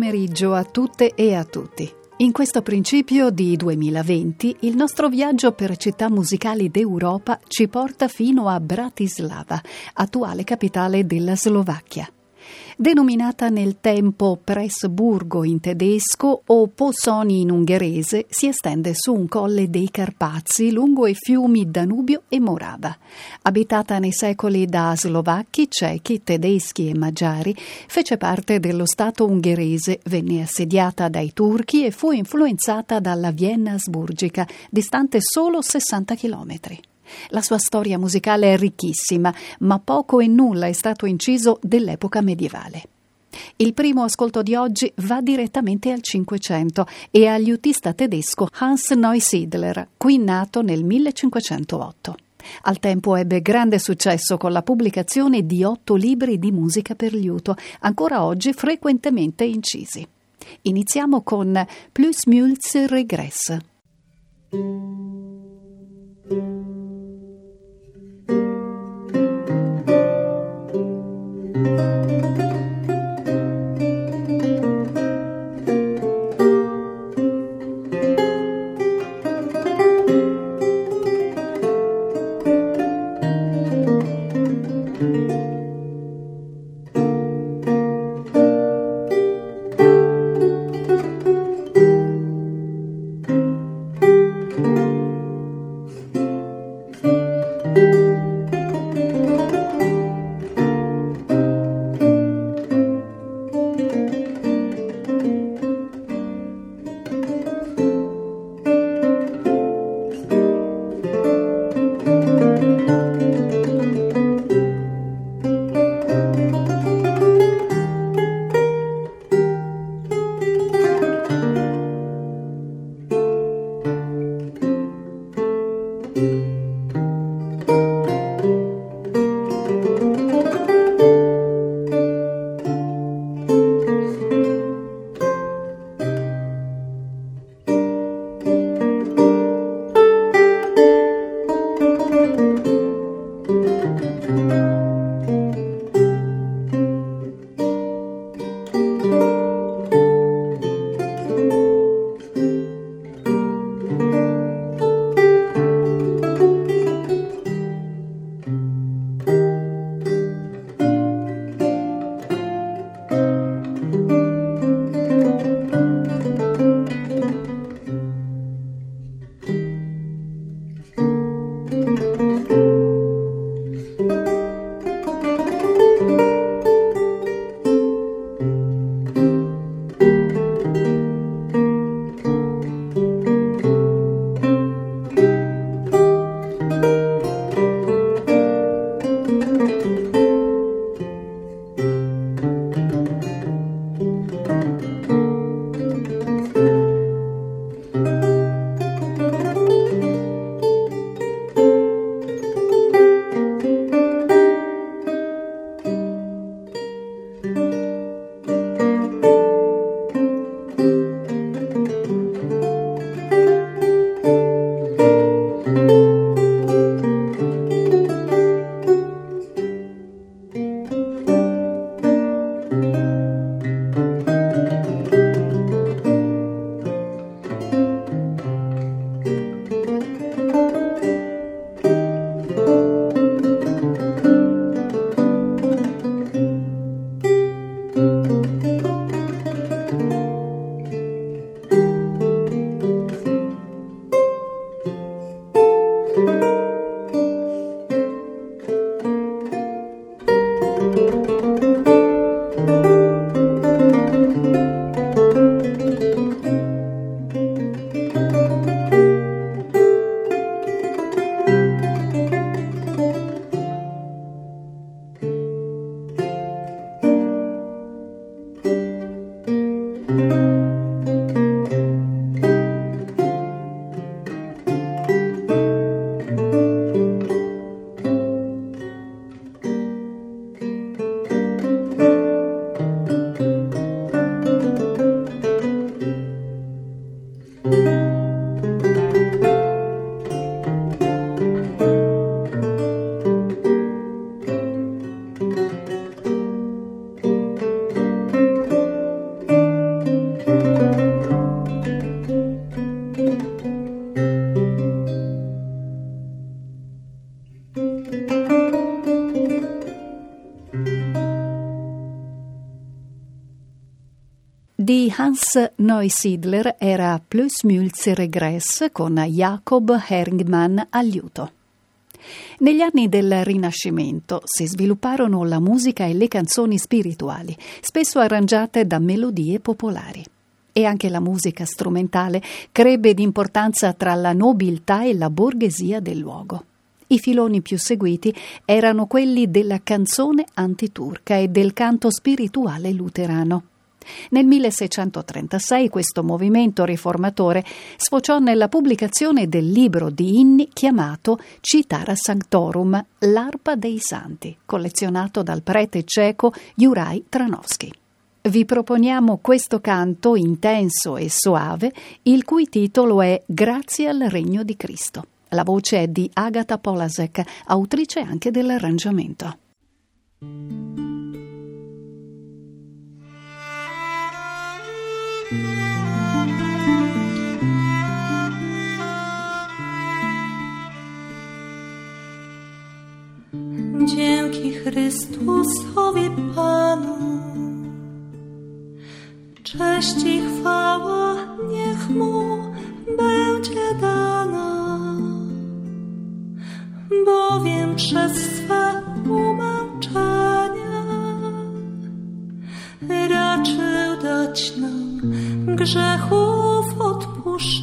Pomeriggio a tutte e a tutti. In questo principio di 2020 il nostro viaggio per città musicali d'Europa ci porta fino a Bratislava, attuale capitale della Slovacchia. Denominata nel tempo Pressburgo in tedesco o Possoni in ungherese, si estende su un colle dei Carpazi lungo i fiumi Danubio e Morava. Abitata nei secoli da slovacchi, cechi, tedeschi e magiari, fece parte dello Stato ungherese, venne assediata dai turchi e fu influenzata dalla Vienna asburgica, distante solo 60 chilometri. La sua storia musicale è ricchissima, ma poco e nulla è stato inciso dell'epoca medievale. Il primo ascolto di oggi va direttamente al Cinquecento e al liutista tedesco Hans Neusiedler, qui nato nel 1508. Al tempo ebbe grande successo con la pubblicazione di otto libri di musica per liuto, ancora oggi frequentemente incisi. Iniziamo con Plus Mulz Regress. Música Hans Neusiedler era Plus Mülze Regress con Jacob Herngmann al liuto. Negli anni del Rinascimento si svilupparono la musica e le canzoni spirituali, spesso arrangiate da melodie popolari. E anche la musica strumentale crebbe d'importanza tra la nobiltà e la borghesia del luogo. I filoni più seguiti erano quelli della canzone antiturca e del canto spirituale luterano. Nel 1636 questo movimento riformatore sfociò nella pubblicazione del libro di inni chiamato Citara Sanctorum, l'arpa dei santi, collezionato dal prete ceco Juraj Tranovsky. Vi proponiamo questo canto intenso e soave, il cui titolo è Grazie al Regno di Cristo. La voce è di Agata Polasek, autrice anche dell'arrangiamento. Dzięki Chrystusowi Panu, cześć i chwała niech Mu będzie dana, bowiem przez swe umęczenia raczył dać nam grzechów odpuszczenie.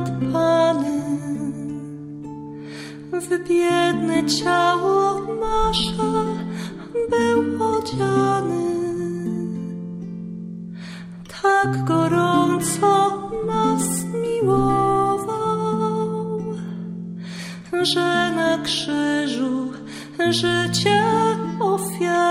Nad Panem, w biedne ciało nasze był odziany. Tak gorąco nas miłował, że na krzyżu życie ofiarował.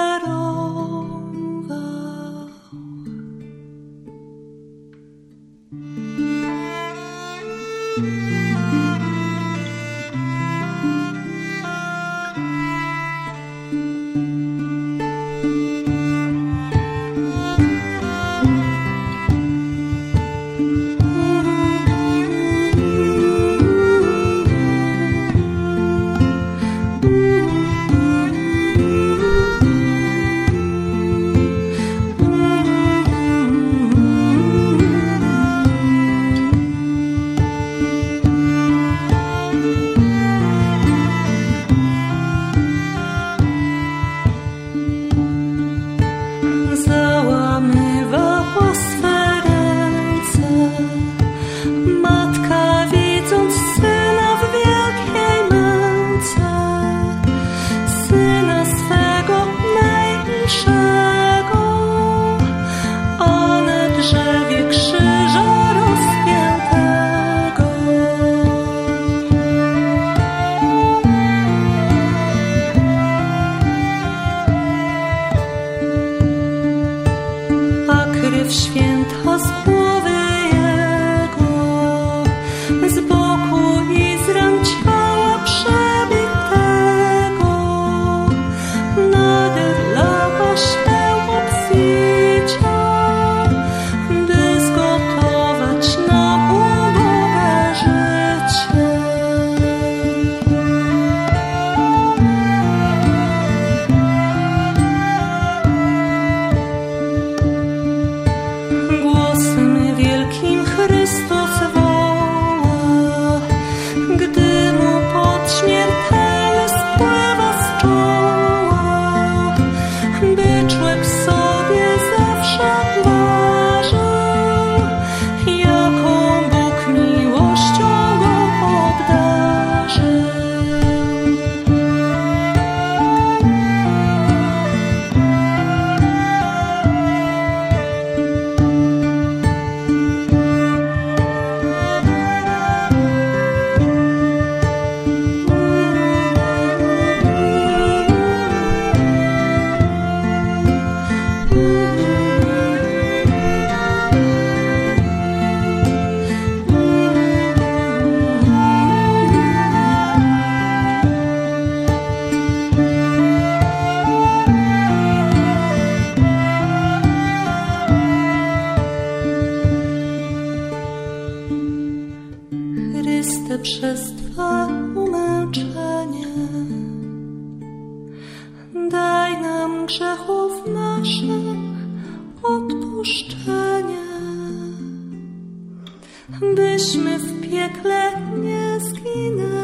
Byśmy w piekle nie zginęli,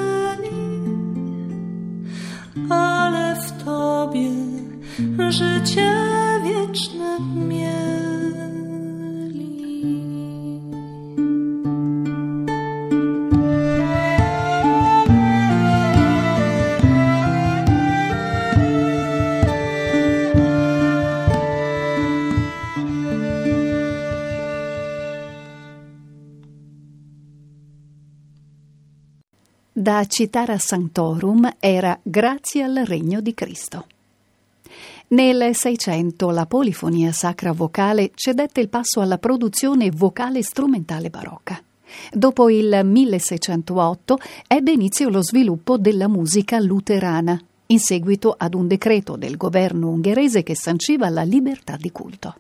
da Citara Sanctorum era Grazie al Regno di Cristo. Nel Seicento la polifonia sacra vocale cedette il passo alla produzione vocale strumentale barocca. Dopo il 1608 ebbe inizio lo sviluppo della musica luterana, in seguito ad un decreto del governo ungherese che sanciva la libertà di culto.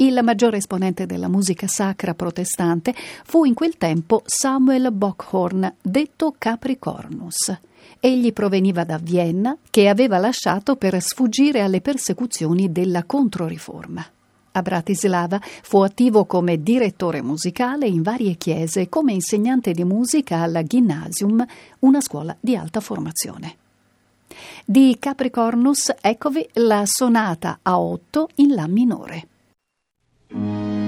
Il maggiore esponente della musica sacra protestante fu in quel tempo Samuel Bockhorn, detto Capricornus. Egli proveniva da Vienna, che aveva lasciato per sfuggire alle persecuzioni della Controriforma. A Bratislava fu attivo come direttore musicale in varie chiese e come insegnante di musica alla Gymnasium, una scuola di alta formazione. Di Capricornus eccovi la sonata a otto in La minore. Mm-hmm.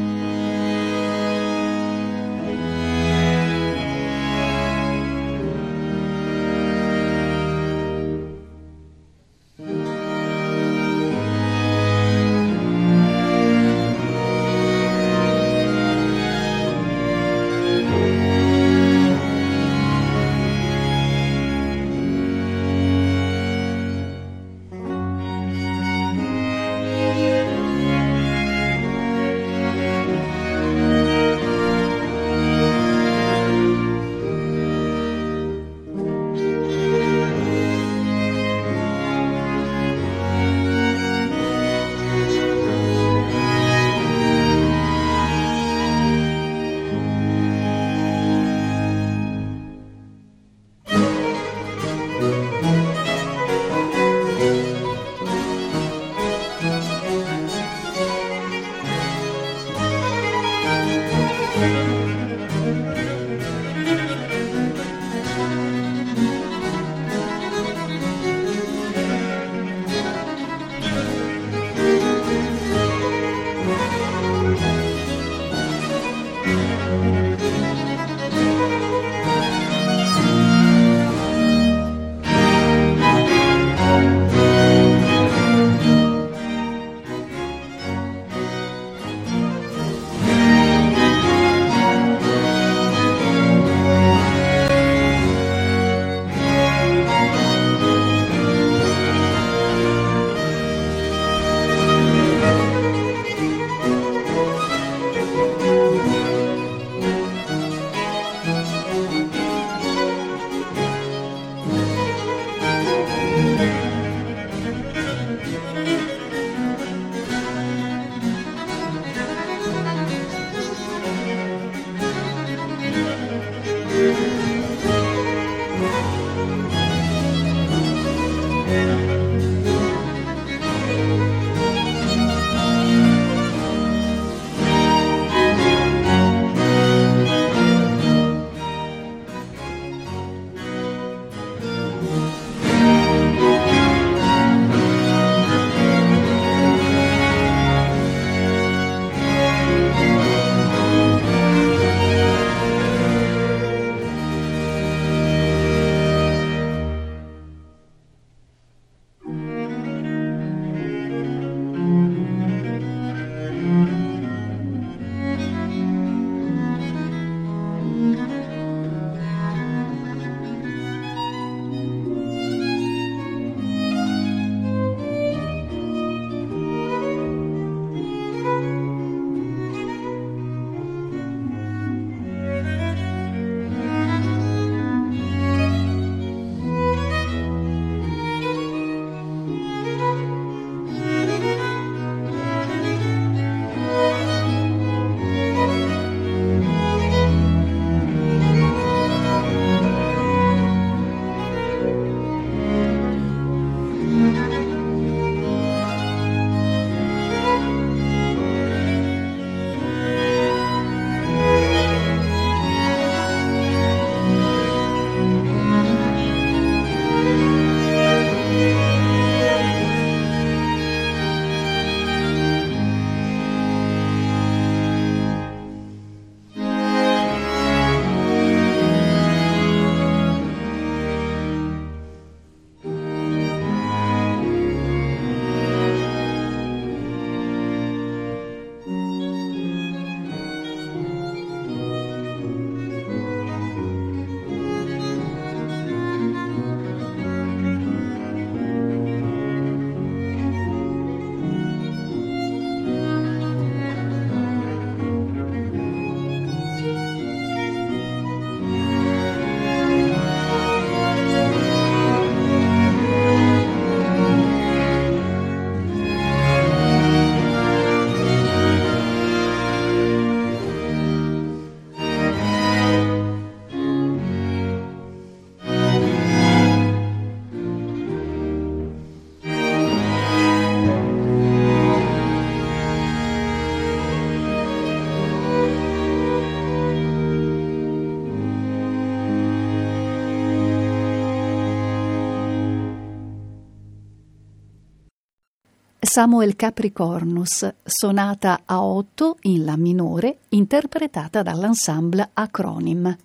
Samuel Capricornus, sonata a otto in La minore, interpretata dall'ensemble Acronym.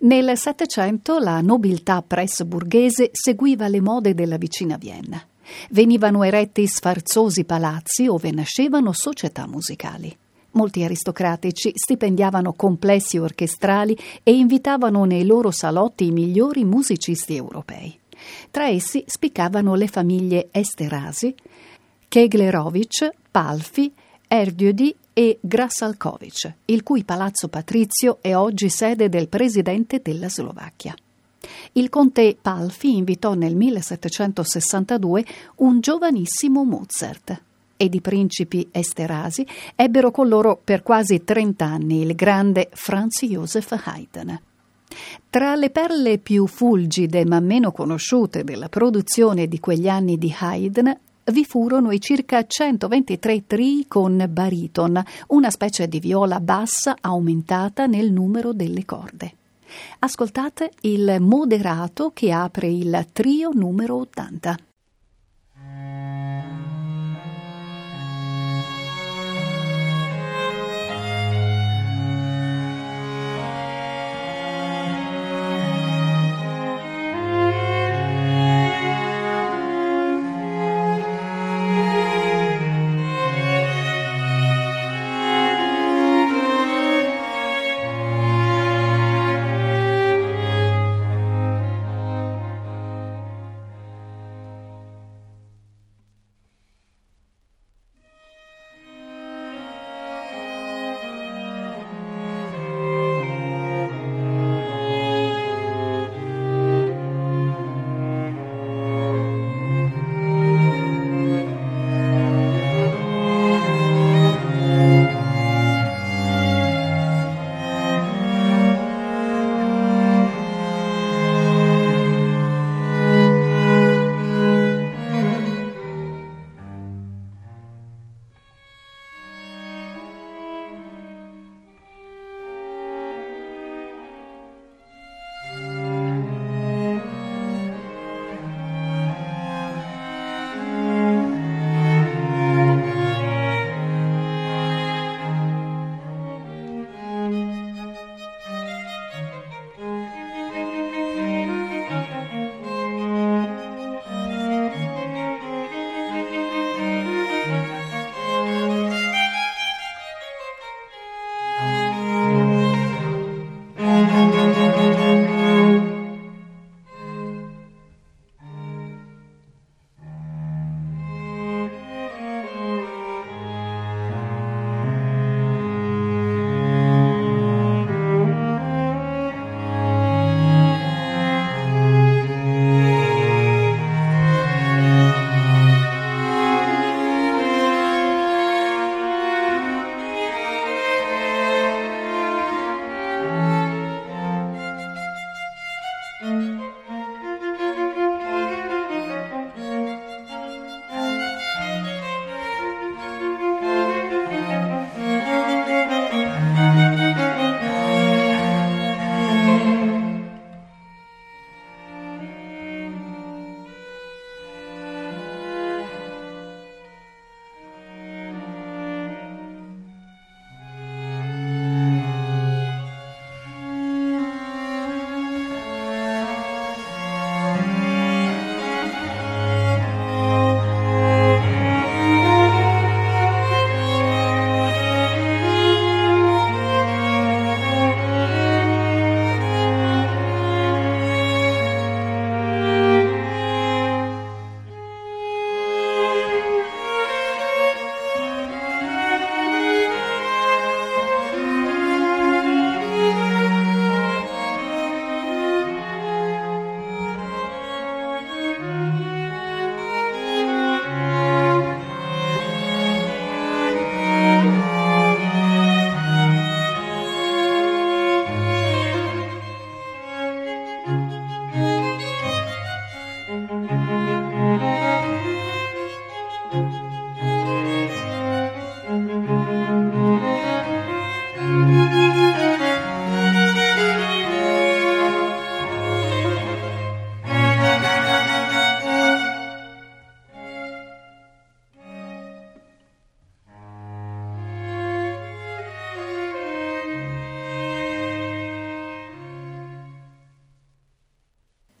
Nel Settecento la nobiltà pressburghese seguiva le mode della vicina Vienna. Venivano eretti sfarzosi palazzi ove nascevano società musicali. Molti aristocratici stipendiavano complessi orchestrali e invitavano nei loro salotti i migliori musicisti europei. Tra essi spiccavano le famiglie Esterasi, Keglerovic, Palfi, Erdiodi e Grasalkovic, il cui palazzo patrizio è oggi sede del presidente della Slovacchia. Il conte Palfi invitò nel 1762 un giovanissimo Mozart ed i principi Esterasi ebbero con loro per quasi trent'anni il grande Franz Joseph Haydn. Tra le perle più fulgide ma meno conosciute della produzione di quegli anni di Haydn vi furono i circa 123 trii con bariton, una specie di viola bassa aumentata nel numero delle corde. Ascoltate il moderato che apre il trio numero 80.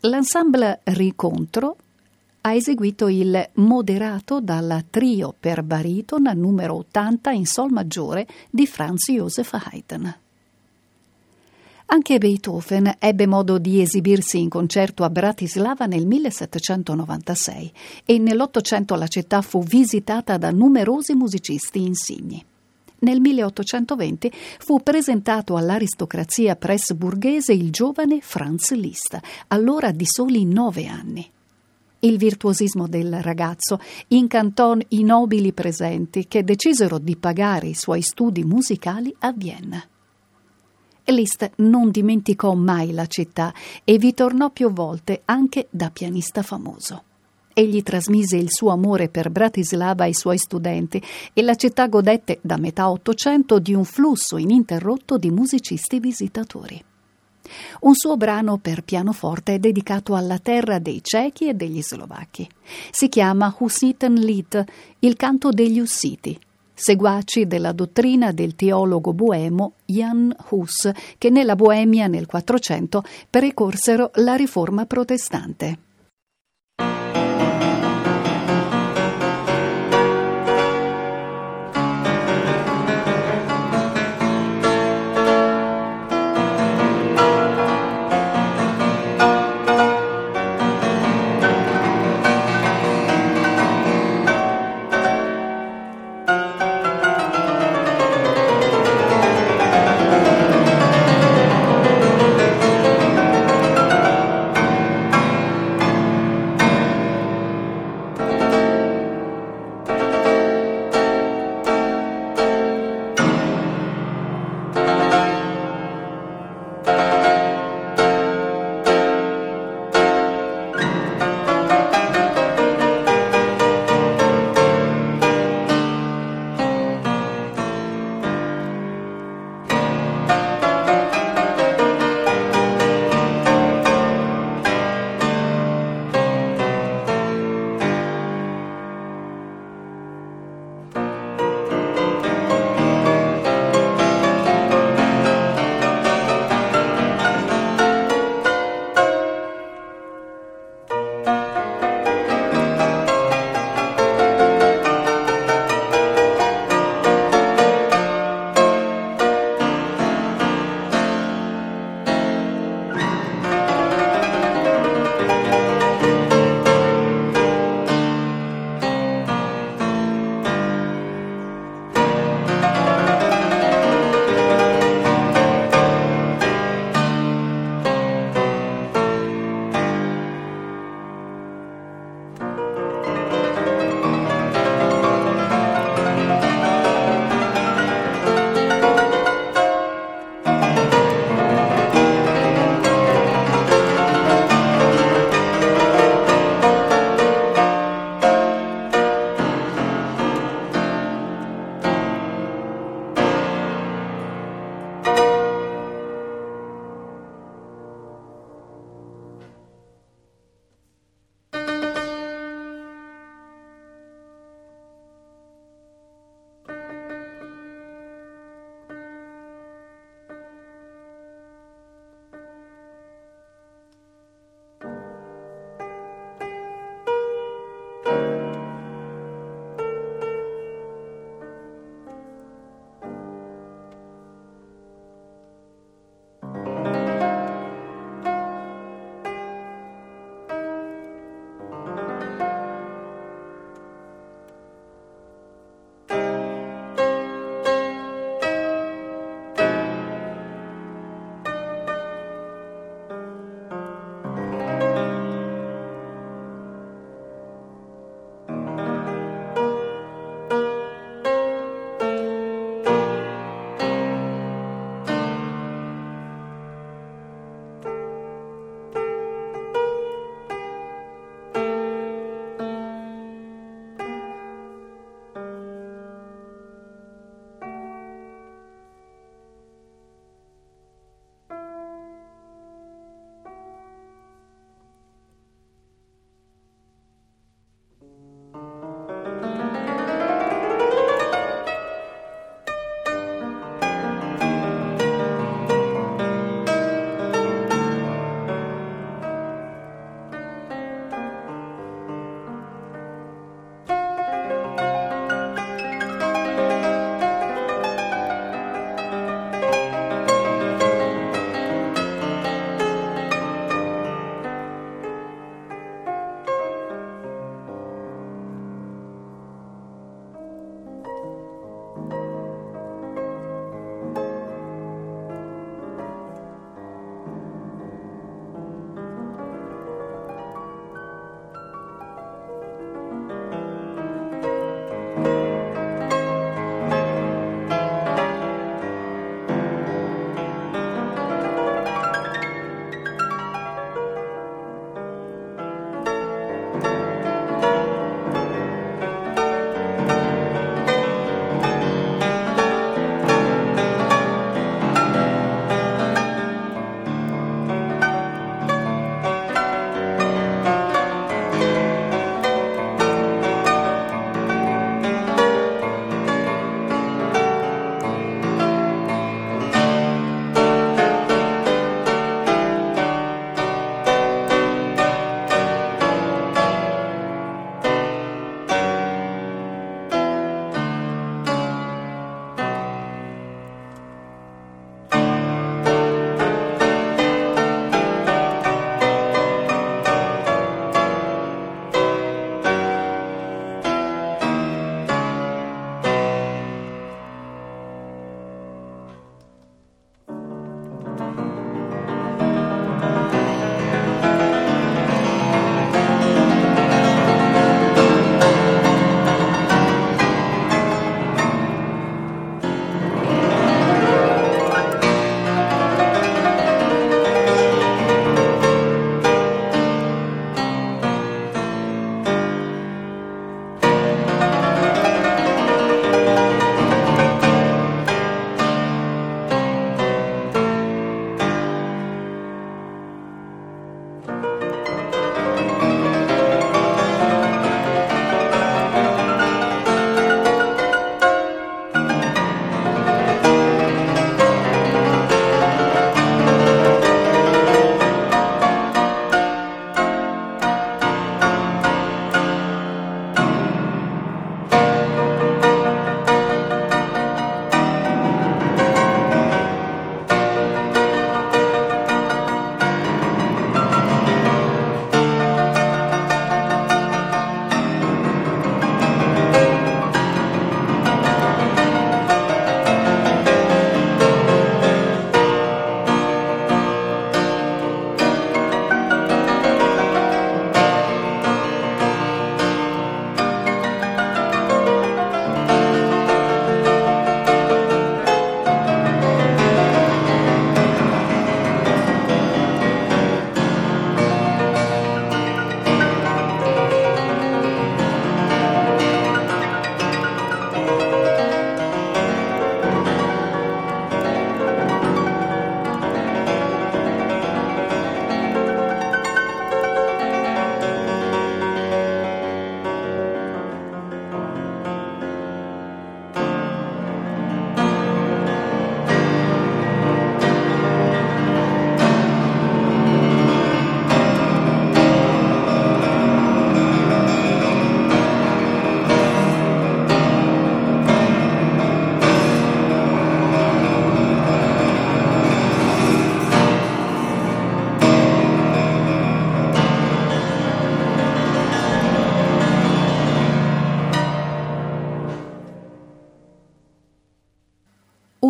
L'ensemble Ricontro ha eseguito il moderato dal trio per bariton numero 80 in sol maggiore di Franz Joseph Haydn. Anche Beethoven ebbe modo di esibirsi in concerto a Bratislava nel 1796 e nell'Ottocento la città fu visitata da numerosi musicisti insigni. Nel 1820 fu presentato all'aristocrazia pressburghese il giovane Franz Liszt, allora di soli nove anni. Il virtuosismo del ragazzo incantò i nobili presenti che decisero di pagare i suoi studi musicali a Vienna. Liszt non dimenticò mai la città e vi tornò più volte anche da pianista famoso. Egli trasmise il suo amore per Bratislava ai suoi studenti e la città godette da metà Ottocento di un flusso ininterrotto di musicisti visitatori. Un suo brano per pianoforte è dedicato alla terra dei cechi e degli slovacchi. Si chiama Hussitenlied, il canto degli Ussiti, seguaci della dottrina del teologo boemo Jan Hus, che nella Boemia nel 400 precorsero la riforma protestante.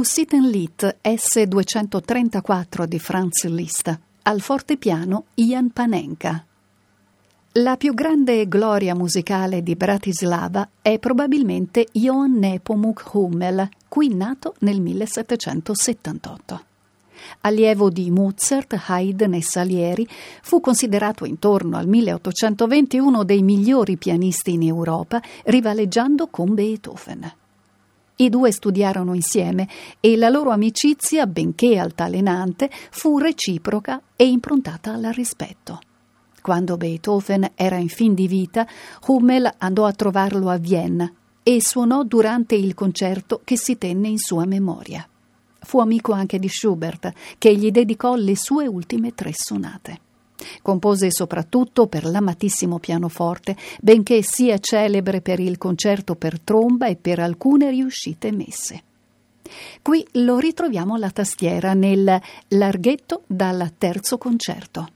Sittenlied S234 di Franz Liszt, al fortepiano Ian Panenka. La più grande gloria musicale di Bratislava è probabilmente Johann Nepomuk Hummel, qui nato nel 1778. Allievo di Mozart, Haydn e Salieri, fu considerato intorno al 1820 uno dei migliori pianisti in Europa, rivaleggiando con Beethoven. I due studiarono insieme e la loro amicizia, benché altalenante, fu reciproca e improntata al rispetto. Quando Beethoven era in fin di vita, Hummel andò a trovarlo a Vienna e suonò durante il concerto che si tenne in sua memoria. Fu amico anche di Schubert, che gli dedicò le sue ultime tre sonate. Compose soprattutto per l'amatissimo pianoforte, benché sia celebre per il concerto per tromba e per alcune riuscite messe. Qui lo ritroviamo alla tastiera nel Larghetto dal terzo concerto.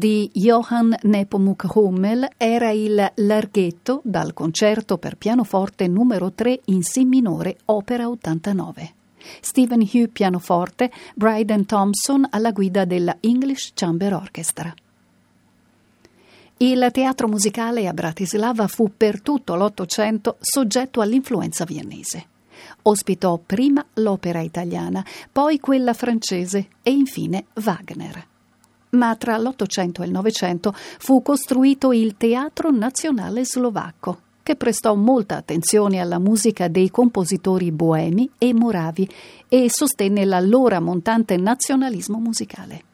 Di Johann Nepomuk Hummel era il Larghetto dal concerto per pianoforte numero 3 in Si minore, opera 89. Stephen Hugh pianoforte, Bryden Thompson alla guida della English Chamber Orchestra. Il teatro musicale a Bratislava fu per tutto l'Ottocento soggetto all'influenza viennese. Ospitò prima l'opera italiana, poi quella francese e infine Wagner. Ma tra l'Ottocento e il Novecento fu costruito il Teatro Nazionale Slovacco, che prestò molta attenzione alla musica dei compositori boemi e moravi e sostenne l'allora montante nazionalismo musicale.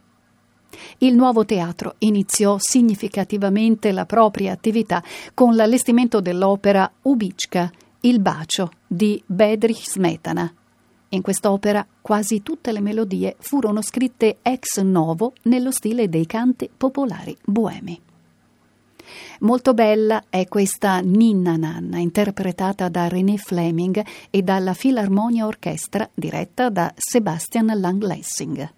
Il nuovo teatro iniziò significativamente la propria attività con l'allestimento dell'opera Ubichka, Il bacio di Bedrich Smetana. In quest'opera quasi tutte le melodie furono scritte ex novo nello stile dei canti popolari boemi. Molto bella è questa Ninna Nanna, interpretata da René Fleming e dalla Filarmonia Orchestra diretta da Sebastian Langlessing.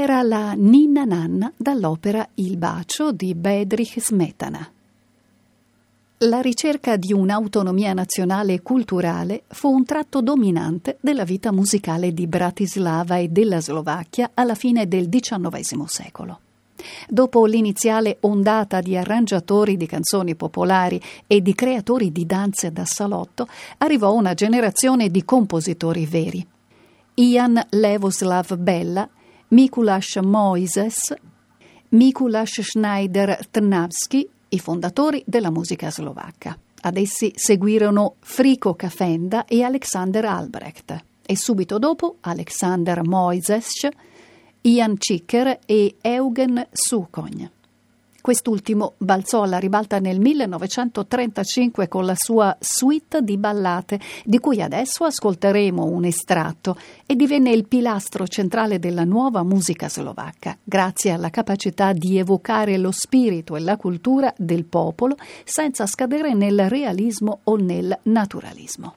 Era la Ninna Nanna dall'opera Il bacio di Bedrich Smetana. La ricerca di un'autonomia nazionale e culturale fu un tratto dominante della vita musicale di Bratislava e della Slovacchia alla fine del XIX secolo. Dopo l'iniziale ondata di arrangiatori di canzoni popolari e di creatori di danze da salotto, arrivò una generazione di compositori veri. Ian Levoslav Bella, Mikuláš Moises, Mikuláš Schneider Trnavsky i fondatori della musica slovacca. Ad essi seguirono Frico Kafenda e Alexander Albrecht e subito dopo Alexander Moises, Ian Cicker e Eugen Sukogn. Quest'ultimo balzò alla ribalta nel 1935 con la sua suite di ballate, di cui adesso ascolteremo un estratto, e divenne il pilastro centrale della nuova musica slovacca, grazie alla capacità di evocare lo spirito e la cultura del popolo senza scadere nel realismo o nel naturalismo.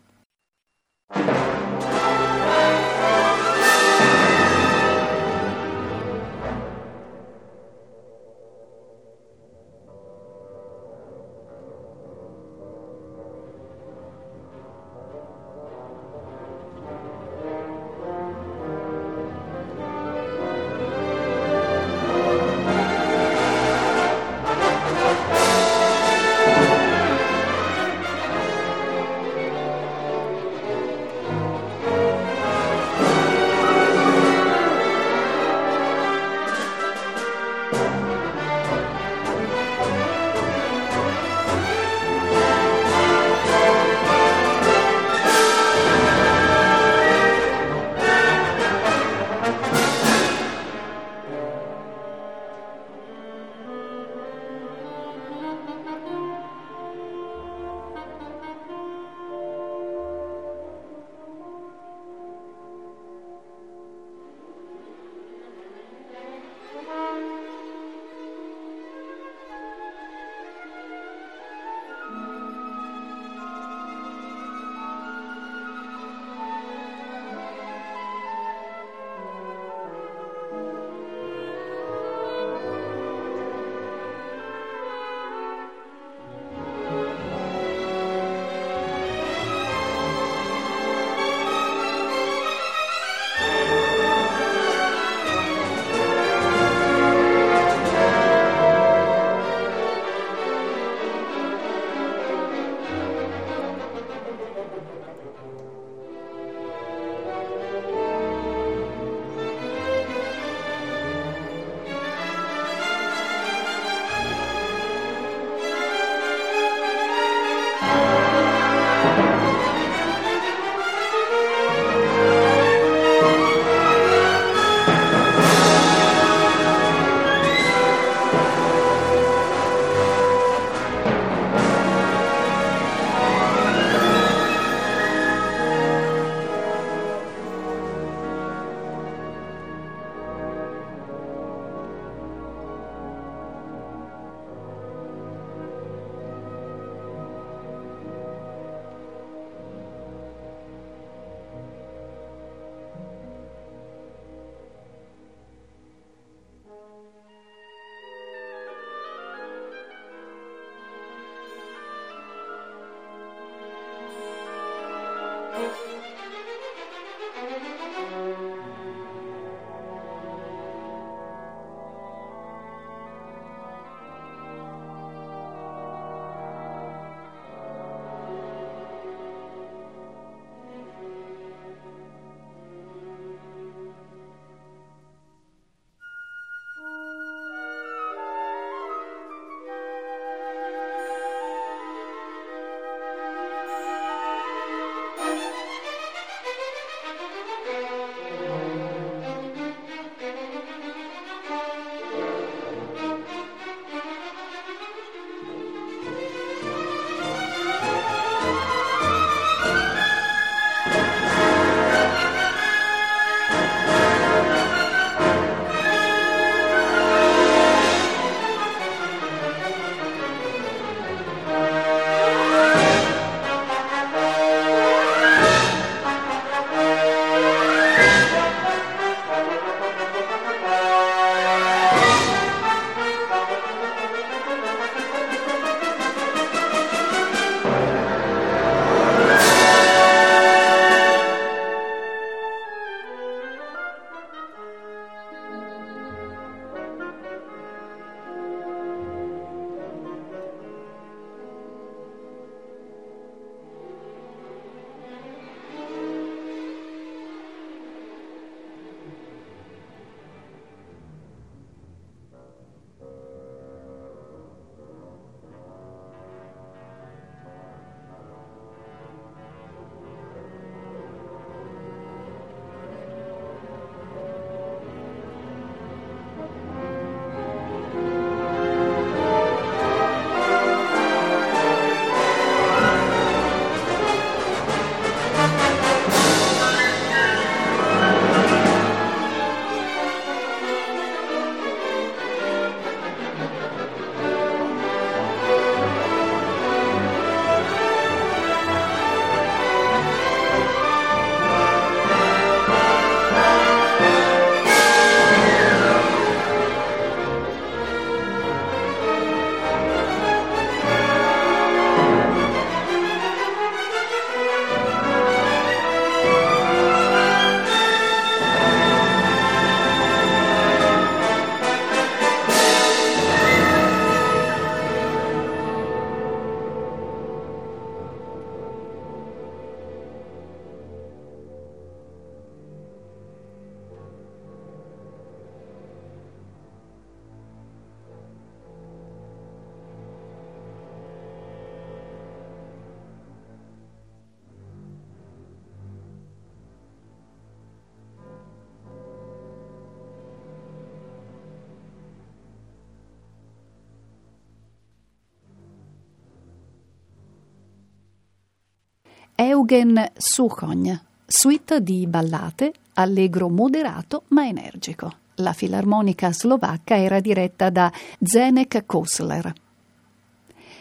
Eugen Suchon, suite di ballate, allegro moderato ma energico. La filarmonica slovacca era diretta da Zenek Kosler.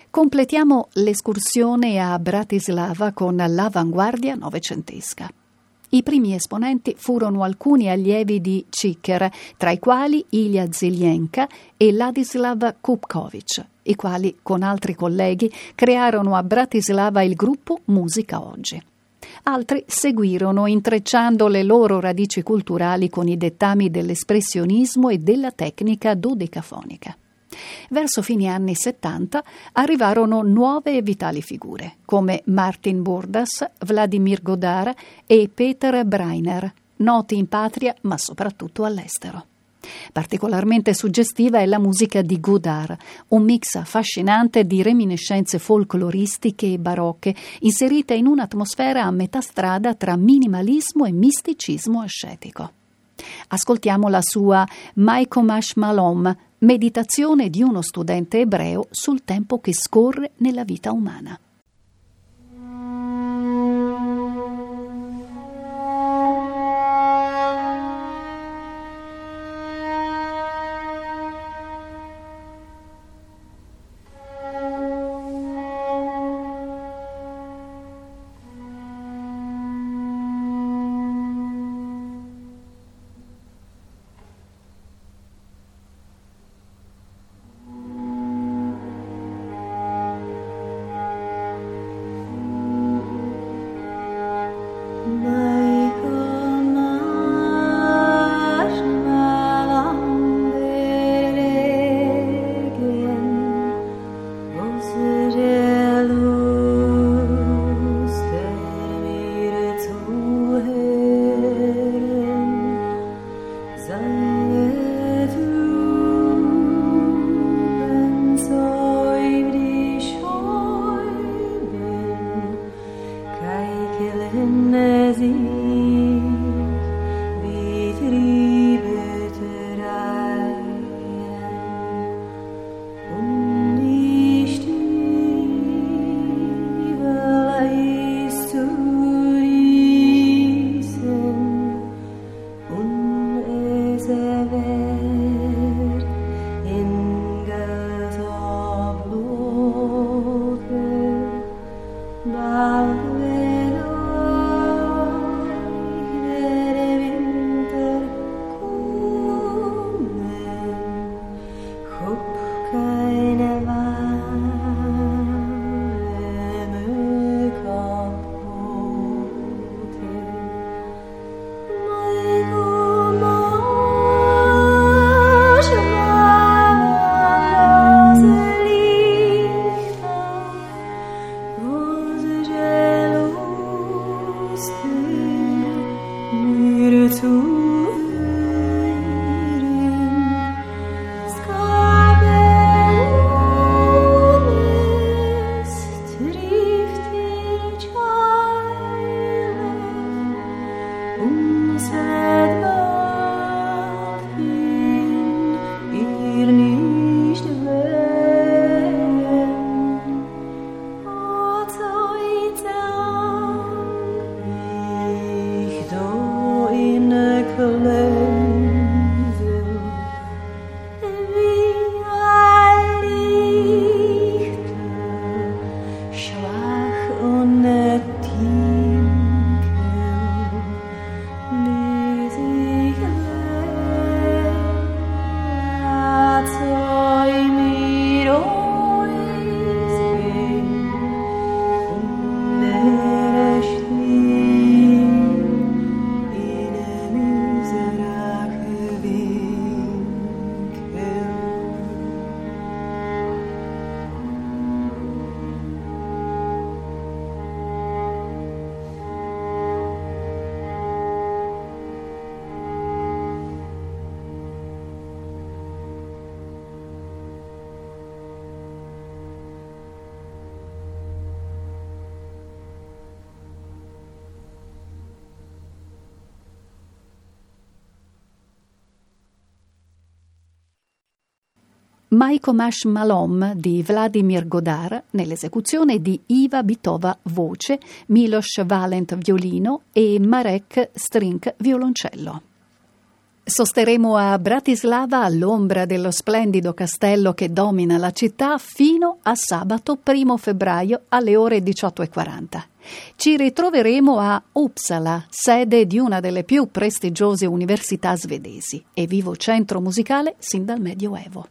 Completiamo l'escursione a Bratislava con l'avanguardia novecentesca. I primi esponenti furono alcuni allievi di Cicher, tra i quali Ilya Zelienka e Ladislav Kupkovic, i quali, con altri colleghi, crearono a Bratislava il gruppo Musica Oggi. Altri seguirono intrecciando le loro radici culturali con i dettami dell'espressionismo e della tecnica dodecafonica. Verso fine anni 70 arrivarono nuove e vitali figure, come Martin Burdas, Vladimir Godard e Peter Breiner, noti in patria ma soprattutto all'estero. Particolarmente suggestiva è la musica di Godard, un mix affascinante di reminiscenze folcloristiche e barocche, inserite in un'atmosfera a metà strada tra minimalismo e misticismo ascetico. Ascoltiamo la sua Maikomash Malom, meditazione di uno studente ebreo sul tempo che scorre nella vita umana. puede Maiko Mash Malom di Vladimir Godard nell'esecuzione di Iva Bitova voce, Milos Valent violino e Marek Strink violoncello. Sosteremo a Bratislava all'ombra dello splendido castello che domina la città fino a sabato 1 febbraio alle ore 18.40. Ci ritroveremo a Uppsala, sede di una delle più prestigiose università svedesi e vivo centro musicale sin dal Medioevo.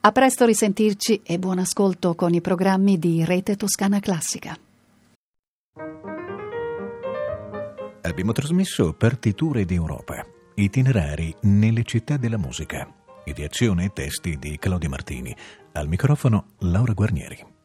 A presto risentirci e buon ascolto con i programmi di Rete Toscana Classica. Abbiamo trasmesso Partiture d'Europa, itinerari nelle città della musica, ideazione e testi di Claudio Martini, al microfono Laura Guarnieri.